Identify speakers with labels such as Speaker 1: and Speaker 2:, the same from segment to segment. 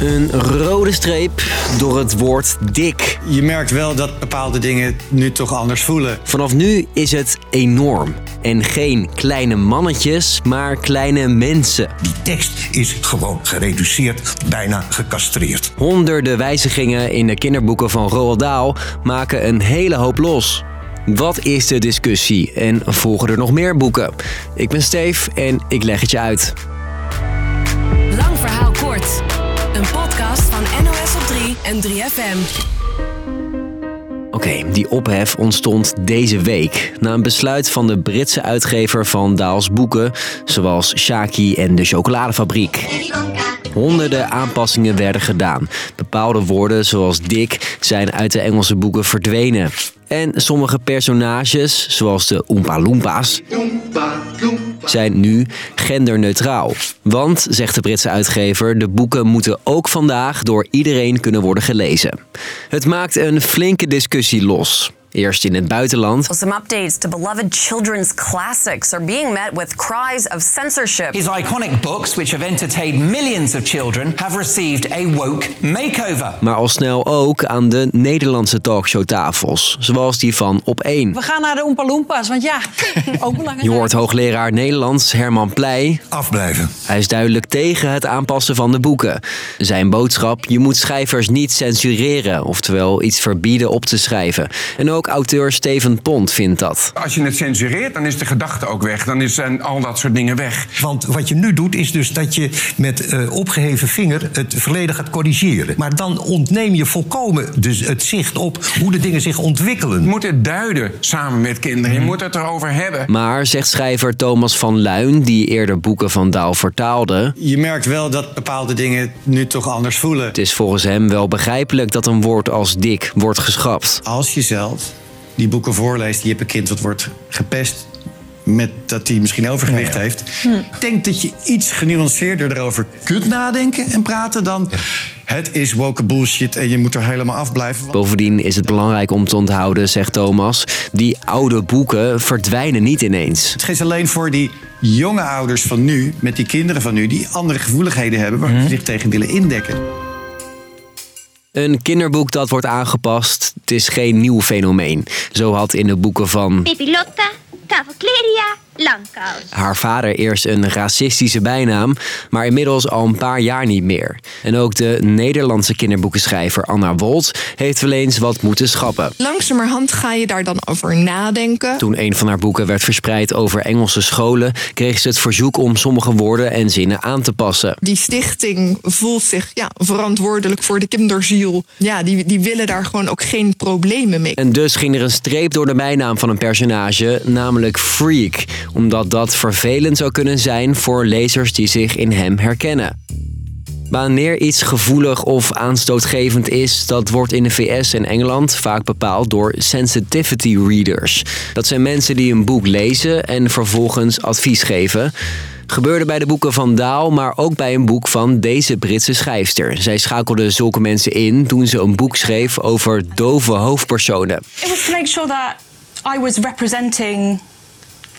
Speaker 1: Een rode streep door het woord dik.
Speaker 2: Je merkt wel dat bepaalde dingen nu toch anders voelen.
Speaker 1: Vanaf nu is het enorm. En geen kleine mannetjes, maar kleine mensen.
Speaker 3: Die tekst is gewoon gereduceerd, bijna gecastreerd.
Speaker 1: Honderden wijzigingen in de kinderboeken van Roald Dahl maken een hele hoop los. Wat is de discussie en volgen er nog meer boeken? Ik ben Steef en ik leg het je uit.
Speaker 4: Een podcast van NOS op 3 en 3FM.
Speaker 1: Oké, die ophef ontstond deze week na een besluit van de Britse uitgever van Daals boeken, zoals Shaki en de Chocoladefabriek. Honderden aanpassingen werden gedaan. Bepaalde woorden, zoals dik, zijn uit de Engelse boeken verdwenen. En sommige personages, zoals de Oompa Loompas, zijn nu genderneutraal. Want, zegt de Britse uitgever, de boeken moeten ook vandaag door iedereen kunnen worden gelezen. Het maakt een flinke discussie los. Eerst in het buitenland.
Speaker 5: Some updates to beloved children's classics are being met with cries of censorship.
Speaker 6: His iconic books, which have entertained millions of children, have received a woke makeover.
Speaker 1: Maar al snel ook aan de Nederlandse talkshowtafels, zoals die van Op 1.
Speaker 7: We gaan naar de Oompa Loompas, want ja, ook belangrijk.
Speaker 1: Je hoort hoogleraar Nederlands Herman Pleij.
Speaker 3: Afblijven.
Speaker 1: Hij is duidelijk tegen het aanpassen van de boeken. Zijn boodschap: je moet schrijvers niet censureren, oftewel iets verbieden op te schrijven. En ook auteur Steven Pont vindt dat.
Speaker 8: Als je het censureert, dan is de gedachte ook weg. Dan zijn al dat soort dingen weg.
Speaker 3: Want wat je nu doet, is dus dat je met eh, opgeheven vinger het verleden gaat corrigeren. Maar dan ontneem je volkomen dus het zicht op hoe de dingen zich ontwikkelen.
Speaker 8: Je moet het duiden samen met kinderen. Je moet het erover hebben.
Speaker 1: Maar, zegt schrijver Thomas van Luin, die eerder boeken van Daal vertaalde.
Speaker 2: Je merkt wel dat bepaalde dingen nu toch anders voelen.
Speaker 1: Het is volgens hem wel begrijpelijk dat een woord als dik wordt geschrapt.
Speaker 2: Als je zelf die boeken voorleest, je hebt een kind wat wordt gepest met dat hij misschien overgewicht heeft. Ik denk dat je iets genuanceerder erover kunt nadenken en praten dan. Het is woke bullshit en je moet er helemaal afblijven.
Speaker 1: Bovendien is het belangrijk om te onthouden, zegt Thomas, die oude boeken verdwijnen niet ineens.
Speaker 2: Het is alleen voor die jonge ouders van nu, met die kinderen van nu, die andere gevoeligheden hebben waar ze zich tegen willen indekken.
Speaker 1: Een kinderboek dat wordt aangepast, het is geen nieuw fenomeen. Zo had in de boeken van
Speaker 9: Pipilotta, Langkous.
Speaker 1: haar vader eerst een racistische bijnaam, maar inmiddels al een paar jaar niet meer. En ook de Nederlandse kinderboekenschrijver Anna Wolt heeft wel eens wat moeten schappen.
Speaker 10: Langzamerhand ga je daar dan over nadenken.
Speaker 1: Toen een van haar boeken werd verspreid over Engelse scholen, kreeg ze het verzoek om sommige woorden en zinnen aan te passen.
Speaker 10: Die stichting voelt zich ja, verantwoordelijk voor de kinderziel. Ja, die, die willen daar gewoon ook geen problemen mee.
Speaker 1: En dus ging er een streep door de bijnaam van een personage, namelijk Freak, omdat dat vervelend zou kunnen zijn voor lezers die zich in hem herkennen. Wanneer iets gevoelig of aanstootgevend is, dat wordt in de VS en Engeland vaak bepaald door sensitivity readers. Dat zijn mensen die een boek lezen en vervolgens advies geven. Gebeurde bij de boeken van Daal, maar ook bij een boek van deze Britse schrijfster. Zij schakelde zulke mensen in toen ze een boek schreef over dove hoofdpersonen.
Speaker 11: It was to make sure that I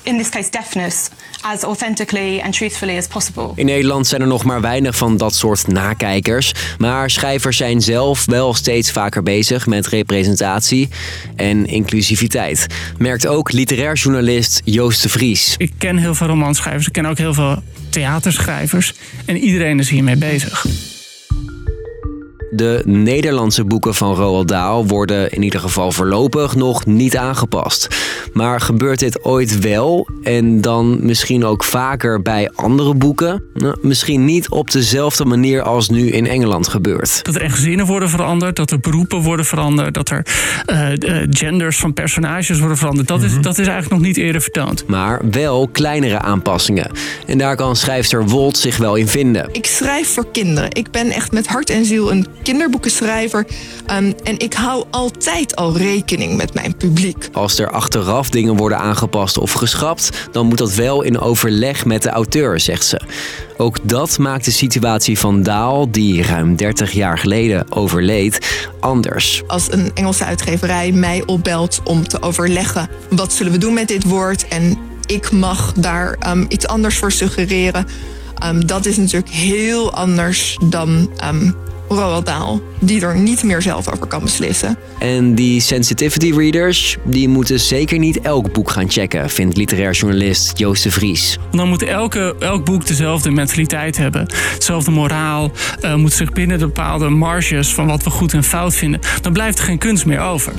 Speaker 11: in this case, deafness as authentically and truthfully as possible.
Speaker 1: In Nederland zijn er nog maar weinig van dat soort nakijkers. Maar schrijvers zijn zelf wel steeds vaker bezig met representatie en inclusiviteit. Merkt ook literair journalist Joost de Vries.
Speaker 12: Ik ken heel veel romanschrijvers, ik ken ook heel veel theaterschrijvers. En iedereen is hiermee bezig.
Speaker 1: De Nederlandse boeken van Roald Dahl worden in ieder geval voorlopig nog niet aangepast. Maar gebeurt dit ooit wel en dan misschien ook vaker bij andere boeken? Nou, misschien niet op dezelfde manier als nu in Engeland gebeurt.
Speaker 12: Dat er echt zinnen worden veranderd, dat er beroepen worden veranderd, dat er eh, genders van personages worden veranderd. Dat, is, dat is eigenlijk nog niet eerder vertoond.
Speaker 1: Maar wel kleinere aanpassingen. En daar kan schrijfster Wolt zich wel in vinden.
Speaker 10: Ik schrijf voor kinderen. Ik ben echt met hart en ziel een kinderboekenschrijver. Um, en ik hou altijd al rekening met mijn publiek.
Speaker 1: Als er achteraf dingen worden aangepast of geschrapt, dan moet dat wel in overleg met de auteur, zegt ze. Ook dat maakt de situatie van Daal, die ruim 30 jaar geleden overleed, anders.
Speaker 10: Als een Engelse uitgeverij mij opbelt om te overleggen... wat zullen we doen met dit woord en ik mag daar um, iets anders voor suggereren... Um, dat is natuurlijk heel anders dan um, Roald Dahl, die er niet meer zelf over kan beslissen.
Speaker 1: En die sensitivity readers, die moeten zeker niet elk boek gaan checken, vindt literair journalist Joost de Vries.
Speaker 12: Dan moet elke, elk boek dezelfde mentaliteit hebben, dezelfde moraal, uh, moet zich binnen de bepaalde marges van wat we goed en fout vinden. Dan blijft er geen kunst meer over.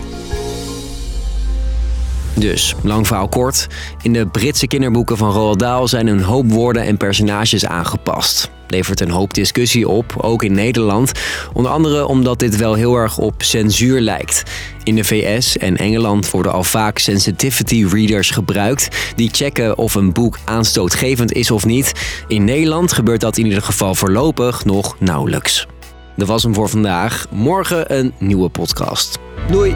Speaker 1: Dus, lang verhaal kort. In de Britse kinderboeken van Roald Dahl zijn een hoop woorden en personages aangepast. Levert een hoop discussie op, ook in Nederland. Onder andere omdat dit wel heel erg op censuur lijkt. In de VS en Engeland worden al vaak sensitivity readers gebruikt. Die checken of een boek aanstootgevend is of niet. In Nederland gebeurt dat in ieder geval voorlopig nog nauwelijks. Dat was hem voor vandaag. Morgen een nieuwe podcast. Doei!